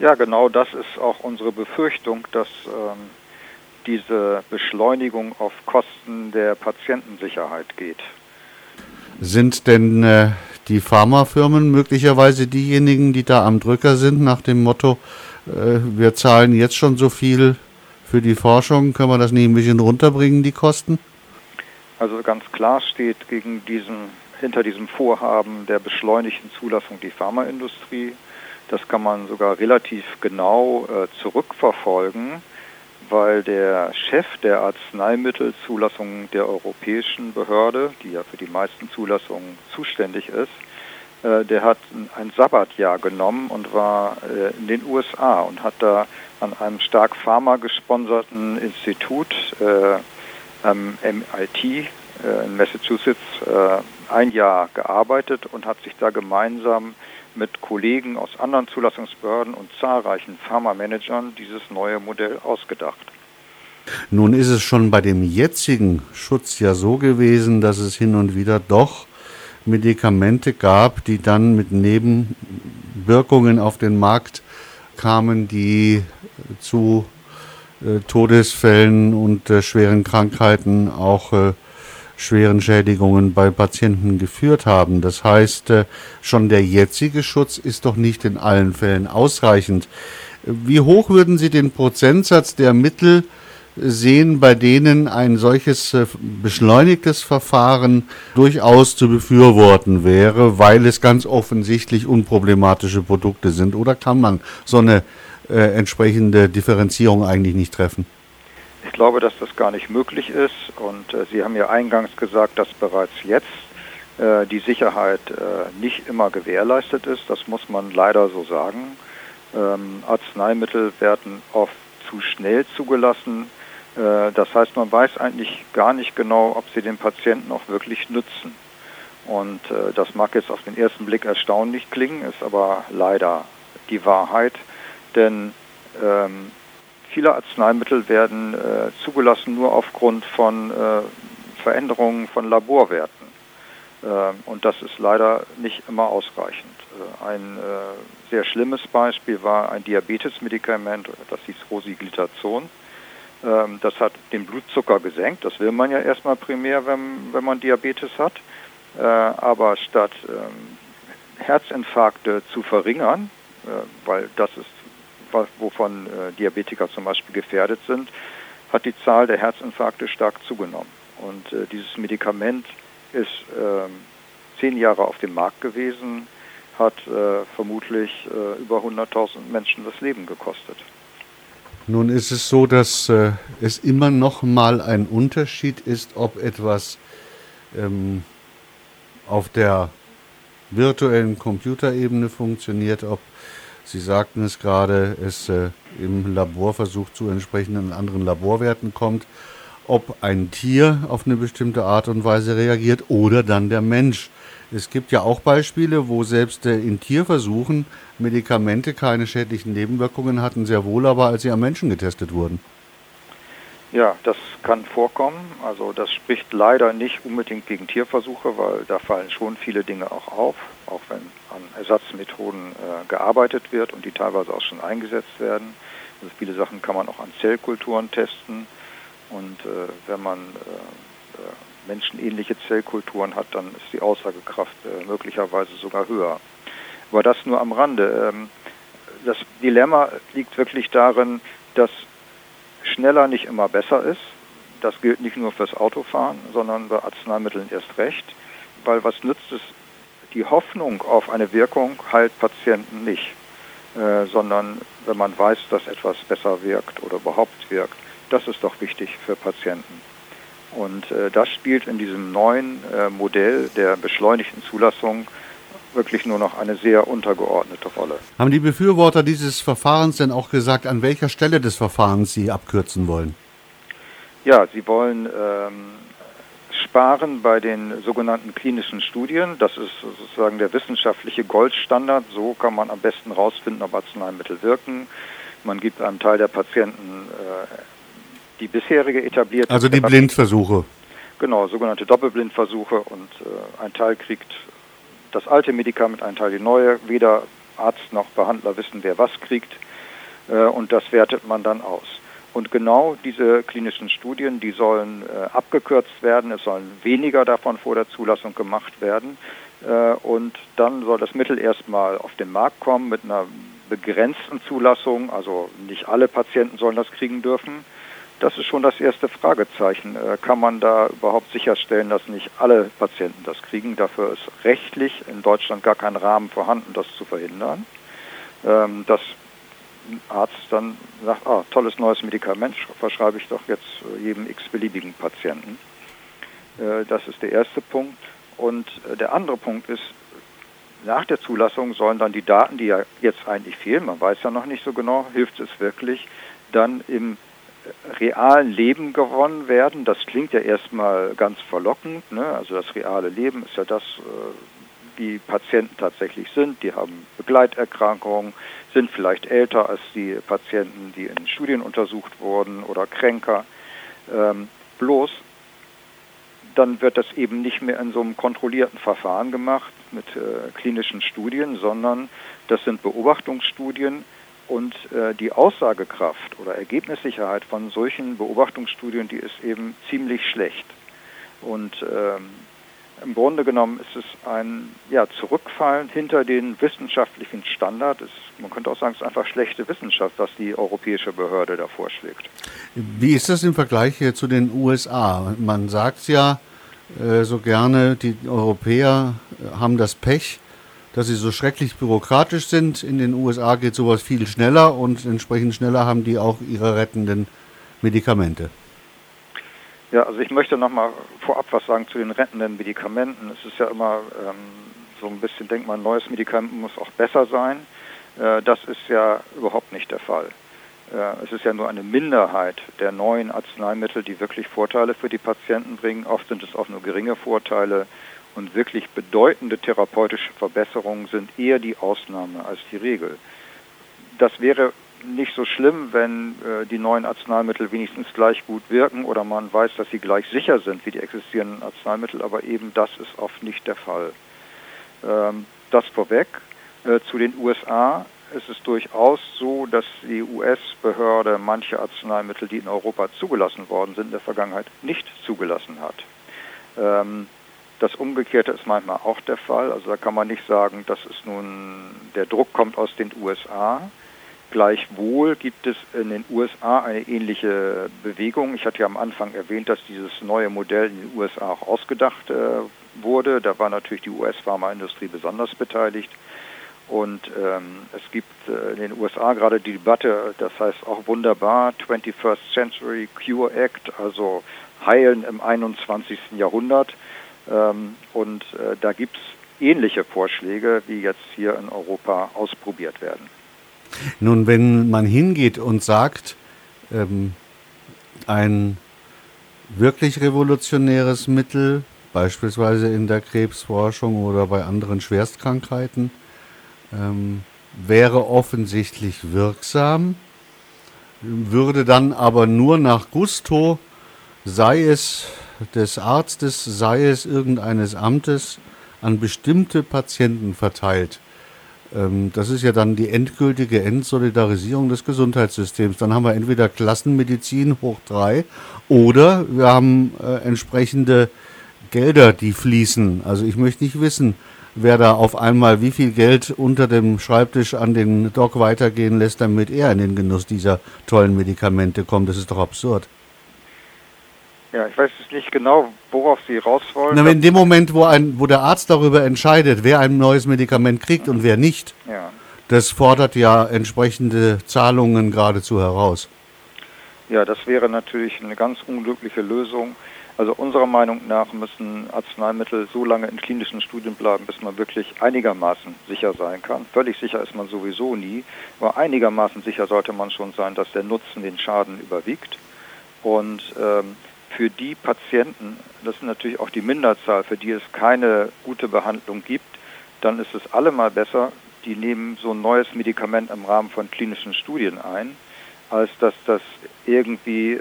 Ja, genau das ist auch unsere Befürchtung, dass ähm, diese Beschleunigung auf Kosten der Patientensicherheit geht. Sind denn äh, die Pharmafirmen möglicherweise diejenigen, die da am Drücker sind, nach dem Motto, äh, wir zahlen jetzt schon so viel für die Forschung, können wir das nicht ein bisschen runterbringen, die Kosten? Also ganz klar steht gegen diesen, hinter diesem Vorhaben der beschleunigten Zulassung die Pharmaindustrie. Das kann man sogar relativ genau äh, zurückverfolgen weil der Chef der Arzneimittelzulassung der europäischen Behörde, die ja für die meisten Zulassungen zuständig ist, äh, der hat ein Sabbatjahr genommen und war äh, in den USA und hat da an einem stark Pharma gesponserten Institut äh, am MIT in Massachusetts ein Jahr gearbeitet und hat sich da gemeinsam mit Kollegen aus anderen Zulassungsbehörden und zahlreichen Pharmamanagern dieses neue Modell ausgedacht. Nun ist es schon bei dem jetzigen Schutz ja so gewesen, dass es hin und wieder doch Medikamente gab, die dann mit Nebenwirkungen auf den Markt kamen, die zu äh, Todesfällen und äh, schweren Krankheiten auch äh, schweren Schädigungen bei Patienten geführt haben. Das heißt, äh, schon der jetzige Schutz ist doch nicht in allen Fällen ausreichend. Wie hoch würden Sie den Prozentsatz der Mittel sehen, bei denen ein solches äh, beschleunigtes Verfahren durchaus zu befürworten wäre, weil es ganz offensichtlich unproblematische Produkte sind? Oder kann man so eine äh, entsprechende Differenzierung eigentlich nicht treffen? Ich glaube, dass das gar nicht möglich ist. Und äh, Sie haben ja eingangs gesagt, dass bereits jetzt äh, die Sicherheit äh, nicht immer gewährleistet ist. Das muss man leider so sagen. Ähm, Arzneimittel werden oft zu schnell zugelassen. Äh, das heißt, man weiß eigentlich gar nicht genau, ob sie den Patienten auch wirklich nützen. Und äh, das mag jetzt auf den ersten Blick erstaunlich klingen, ist aber leider die Wahrheit. Denn ähm, Viele Arzneimittel werden äh, zugelassen nur aufgrund von äh, Veränderungen von Laborwerten. Äh, und das ist leider nicht immer ausreichend. Äh, ein äh, sehr schlimmes Beispiel war ein Diabetesmedikament, das hieß Rosiglitazon. Ähm, das hat den Blutzucker gesenkt. Das will man ja erstmal primär, wenn, wenn man Diabetes hat. Äh, aber statt ähm, Herzinfarkte zu verringern, weil das ist wovon äh, Diabetiker zum Beispiel gefährdet sind, hat die Zahl der Herzinfarkte stark zugenommen. Und äh, dieses Medikament ist äh, zehn Jahre auf dem Markt gewesen, hat äh, vermutlich äh, über 100.000 Menschen das Leben gekostet. Nun ist es so, dass äh, es immer noch mal ein Unterschied ist, ob etwas ähm, auf der virtuellen Computerebene funktioniert, ob Sie sagten es gerade, es äh, im Laborversuch zu entsprechenden anderen Laborwerten kommt, ob ein Tier auf eine bestimmte Art und Weise reagiert oder dann der Mensch. Es gibt ja auch Beispiele, wo selbst äh, in Tierversuchen Medikamente keine schädlichen Nebenwirkungen hatten, sehr wohl aber, als sie am Menschen getestet wurden. Ja, das kann vorkommen. Also das spricht leider nicht unbedingt gegen Tierversuche, weil da fallen schon viele Dinge auch auf, auch wenn an Ersatzmethoden äh, gearbeitet wird und die teilweise auch schon eingesetzt werden. Also viele Sachen kann man auch an Zellkulturen testen und äh, wenn man äh, äh menschenähnliche Zellkulturen hat, dann ist die Aussagekraft äh, möglicherweise sogar höher. Aber das nur am Rande. Ähm, das Dilemma liegt wirklich darin, dass schneller nicht immer besser ist. Das gilt nicht nur fürs Autofahren, sondern bei Arzneimitteln erst recht, weil was nützt es? Die Hoffnung auf eine Wirkung heilt Patienten nicht, äh, sondern wenn man weiß, dass etwas besser wirkt oder überhaupt wirkt, das ist doch wichtig für Patienten. Und äh, das spielt in diesem neuen äh, Modell der beschleunigten Zulassung wirklich nur noch eine sehr untergeordnete Rolle. Haben die Befürworter dieses Verfahrens denn auch gesagt, an welcher Stelle des Verfahrens sie abkürzen wollen? Ja, sie wollen ähm, sparen bei den sogenannten klinischen Studien. Das ist sozusagen der wissenschaftliche Goldstandard. So kann man am besten herausfinden, ob Arzneimittel wirken. Man gibt einem Teil der Patienten äh, die bisherige etablierte. Also die Blindversuche. Genau, sogenannte Doppelblindversuche und äh, ein Teil kriegt das alte Medikament, ein Teil die neue. Weder Arzt noch Behandler wissen, wer was kriegt. äh, und das wertet man dann aus. Und genau diese klinischen Studien, die sollen äh, abgekürzt werden, es sollen weniger davon vor der Zulassung gemacht werden. Äh, und dann soll das Mittel erstmal auf den Markt kommen mit einer begrenzten Zulassung, also nicht alle Patienten sollen das kriegen dürfen. Das ist schon das erste Fragezeichen. Äh, kann man da überhaupt sicherstellen, dass nicht alle Patienten das kriegen? Dafür ist rechtlich in Deutschland gar kein Rahmen vorhanden, das zu verhindern. Ähm, dass ein Arzt dann sagt, ah, tolles neues Medikament, verschreibe ich doch jetzt äh, jedem x-beliebigen Patienten. Äh, das ist der erste Punkt. Und der andere Punkt ist, nach der Zulassung sollen dann die Daten, die ja jetzt eigentlich fehlen, man weiß ja noch nicht so genau, hilft es wirklich, dann im realen Leben gewonnen werden. Das klingt ja erstmal ganz verlockend. Ne? Also das reale Leben ist ja das, äh, wie Patienten tatsächlich sind. Die haben Begleiterkrankungen, sind vielleicht älter als die Patienten, die in Studien untersucht wurden oder kränker. Ähm, bloß dann wird das eben nicht mehr in so einem kontrollierten Verfahren gemacht mit äh, klinischen Studien, sondern das sind Beobachtungsstudien, und äh, die Aussagekraft oder Ergebnissicherheit von solchen Beobachtungsstudien, die ist eben ziemlich schlecht. Und ähm, im Grunde genommen ist es ein ja, Zurückfallen hinter den wissenschaftlichen Standard. Es, man könnte auch sagen, es ist einfach schlechte Wissenschaft, was die europäische Behörde da vorschlägt. Wie ist das im Vergleich zu den USA? Man sagt ja äh, so gerne, die Europäer haben das Pech, dass sie so schrecklich bürokratisch sind. In den USA geht sowas viel schneller und entsprechend schneller haben die auch ihre rettenden Medikamente. Ja, also ich möchte noch mal vorab was sagen zu den rettenden Medikamenten. Es ist ja immer ähm, so ein bisschen, denkt man, ein neues Medikament muss auch besser sein. Äh, das ist ja überhaupt nicht der Fall. Äh, es ist ja nur eine Minderheit der neuen Arzneimittel, die wirklich Vorteile für die Patienten bringen. Oft sind es auch nur geringe Vorteile und wirklich bedeutende therapeutische Verbesserungen sind eher die Ausnahme als die Regel. Das wäre nicht so schlimm, wenn äh, die neuen Arzneimittel wenigstens gleich gut wirken oder man weiß, dass sie gleich sicher sind wie die existierenden Arzneimittel, aber eben das ist oft nicht der Fall. Ähm, das vorweg. Äh, zu den USA ist es durchaus so, dass die US-Behörde manche Arzneimittel, die in Europa zugelassen worden sind, in der Vergangenheit nicht zugelassen hat. Ähm, das Umgekehrte ist manchmal auch der Fall. Also da kann man nicht sagen, dass es nun, der Druck kommt aus den USA. Gleichwohl gibt es in den USA eine ähnliche Bewegung. Ich hatte ja am Anfang erwähnt, dass dieses neue Modell in den USA auch ausgedacht äh, wurde. Da war natürlich die US-Pharmaindustrie besonders beteiligt. Und ähm, es gibt äh, in den USA gerade die Debatte, das heißt auch wunderbar, 21st Century Cure Act, also Heilen im 21. Jahrhundert. Ähm, und äh, da gibt es ähnliche Vorschläge, wie jetzt hier in Europa ausprobiert werden. Nun, wenn man hingeht und sagt, ähm, ein wirklich revolutionäres Mittel, beispielsweise in der Krebsforschung oder bei anderen Schwerstkrankheiten, ähm, wäre offensichtlich wirksam, würde dann aber nur nach Gusto, sei es des Arztes, sei es irgendeines Amtes, an bestimmte Patienten verteilt. Ähm, das ist ja dann die endgültige Entsolidarisierung des Gesundheitssystems. Dann haben wir entweder Klassenmedizin hoch drei oder wir haben äh, entsprechende Gelder, die fließen. Also ich möchte nicht wissen, wer da auf einmal wie viel Geld unter dem Schreibtisch an den Doc weitergehen lässt, damit er in den Genuss dieser tollen Medikamente kommt. Das ist doch absurd. Ja, ich weiß nicht genau, worauf Sie raus wollen. Na, in dem Moment, wo, ein, wo der Arzt darüber entscheidet, wer ein neues Medikament kriegt und wer nicht, ja. das fordert ja entsprechende Zahlungen geradezu heraus. Ja, das wäre natürlich eine ganz unglückliche Lösung. Also unserer Meinung nach müssen Arzneimittel so lange in klinischen Studien bleiben, bis man wirklich einigermaßen sicher sein kann. Völlig sicher ist man sowieso nie, aber einigermaßen sicher sollte man schon sein, dass der Nutzen den Schaden überwiegt. Und ähm, für die Patienten, das ist natürlich auch die Minderzahl, für die es keine gute Behandlung gibt, dann ist es allemal besser, die nehmen so ein neues Medikament im Rahmen von klinischen Studien ein, als dass das irgendwie